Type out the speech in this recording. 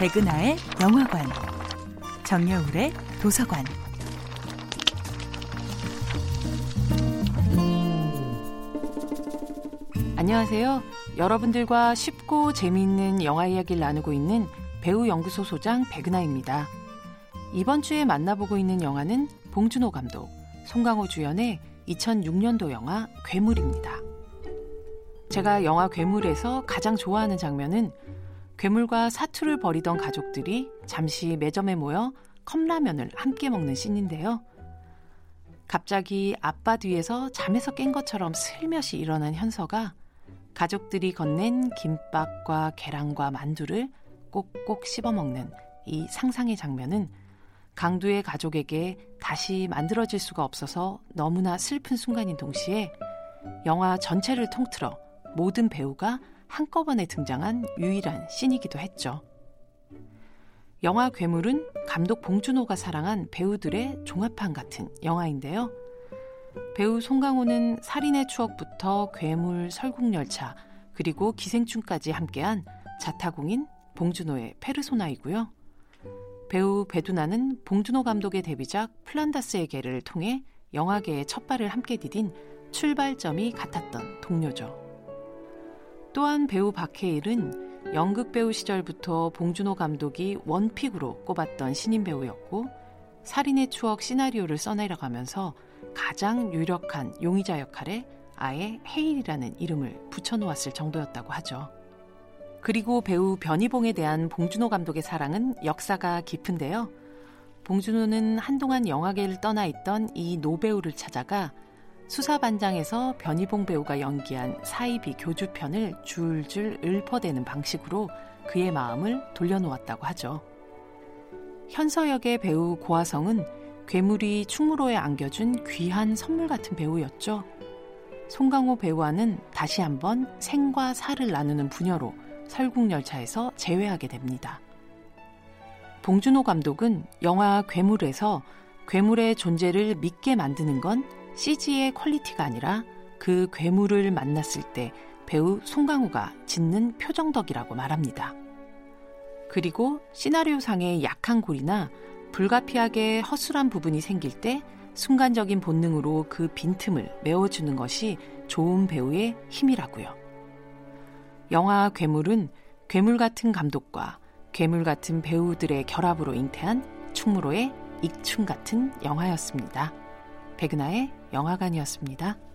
백은하의 영화관, 정여울의 도서관. 안녕하세요. 여러분들과 쉽고 재미있는 영화 이야기를 나누고 있는 배우 연구소 소장 백은하입니다. 이번 주에 만나보고 있는 영화는 봉준호 감독, 송강호 주연의 2006년도 영화 괴물입니다. 제가 영화 괴물에서 가장 좋아하는 장면은 괴물과 사투를 벌이던 가족들이 잠시 매점에 모여 컵라면을 함께 먹는 씬인데요. 갑자기 아빠 뒤에서 잠에서 깬 것처럼 슬며시 일어난 현서가 가족들이 건넨 김밥과 계란과 만두를 꼭꼭 씹어 먹는 이 상상의 장면은 강두의 가족에게 다시 만들어질 수가 없어서 너무나 슬픈 순간인 동시에 영화 전체를 통틀어 모든 배우가 한꺼번에 등장한 유일한 씬이기도 했죠. 영화 괴물은 감독 봉준호가 사랑한 배우들의 종합판 같은 영화인데요. 배우 송강호는 살인의 추억부터 괴물, 설국열차, 그리고 기생충까지 함께한 자타공인 봉준호의 페르소나이고요. 배우 배두나는 봉준호 감독의 데뷔작 플란다스의 개를 통해 영화계의 첫 발을 함께 디딘 출발점이 같았던 동료죠. 또한 배우 박해일은 연극 배우 시절부터 봉준호 감독이 원픽으로 꼽았던 신인 배우였고 살인의 추억 시나리오를 써내려가면서 가장 유력한 용의자 역할에 아예 헤일이라는 이름을 붙여놓았을 정도였다고 하죠. 그리고 배우 변희봉에 대한 봉준호 감독의 사랑은 역사가 깊은데요. 봉준호는 한동안 영화계를 떠나 있던 이 노배우를 찾아가 수사반장에서 변희봉 배우가 연기한 사이비 교주편을 줄줄 읊어대는 방식으로 그의 마음을 돌려놓았다고 하죠. 현서 역의 배우 고화성은 괴물이 충무로에 안겨준 귀한 선물 같은 배우였죠. 송강호 배우와는 다시 한번 생과 사를 나누는 부녀로 설국열차에서 재회하게 됩니다. 봉준호 감독은 영화 괴물에서 괴물의 존재를 믿게 만드는 건 CG의 quality가 아니라 그 괴물을 만났을 때 배우 송강호가 짓는 표정덕이라고 말합니다. 그리고 시나리오상의 약한 고리나 불가피하게 허술한 부분이 생길 때 순간적인 본능으로 그 빈틈을 메워주는 것이 좋은 배우의 힘이라고요. 영화 괴물은 괴물 같은 감독과 괴물 같은 배우들의 결합으로 잉태한 충무로의 익춘 같은 영화였습니다. 백은하의 영화관이었습니다.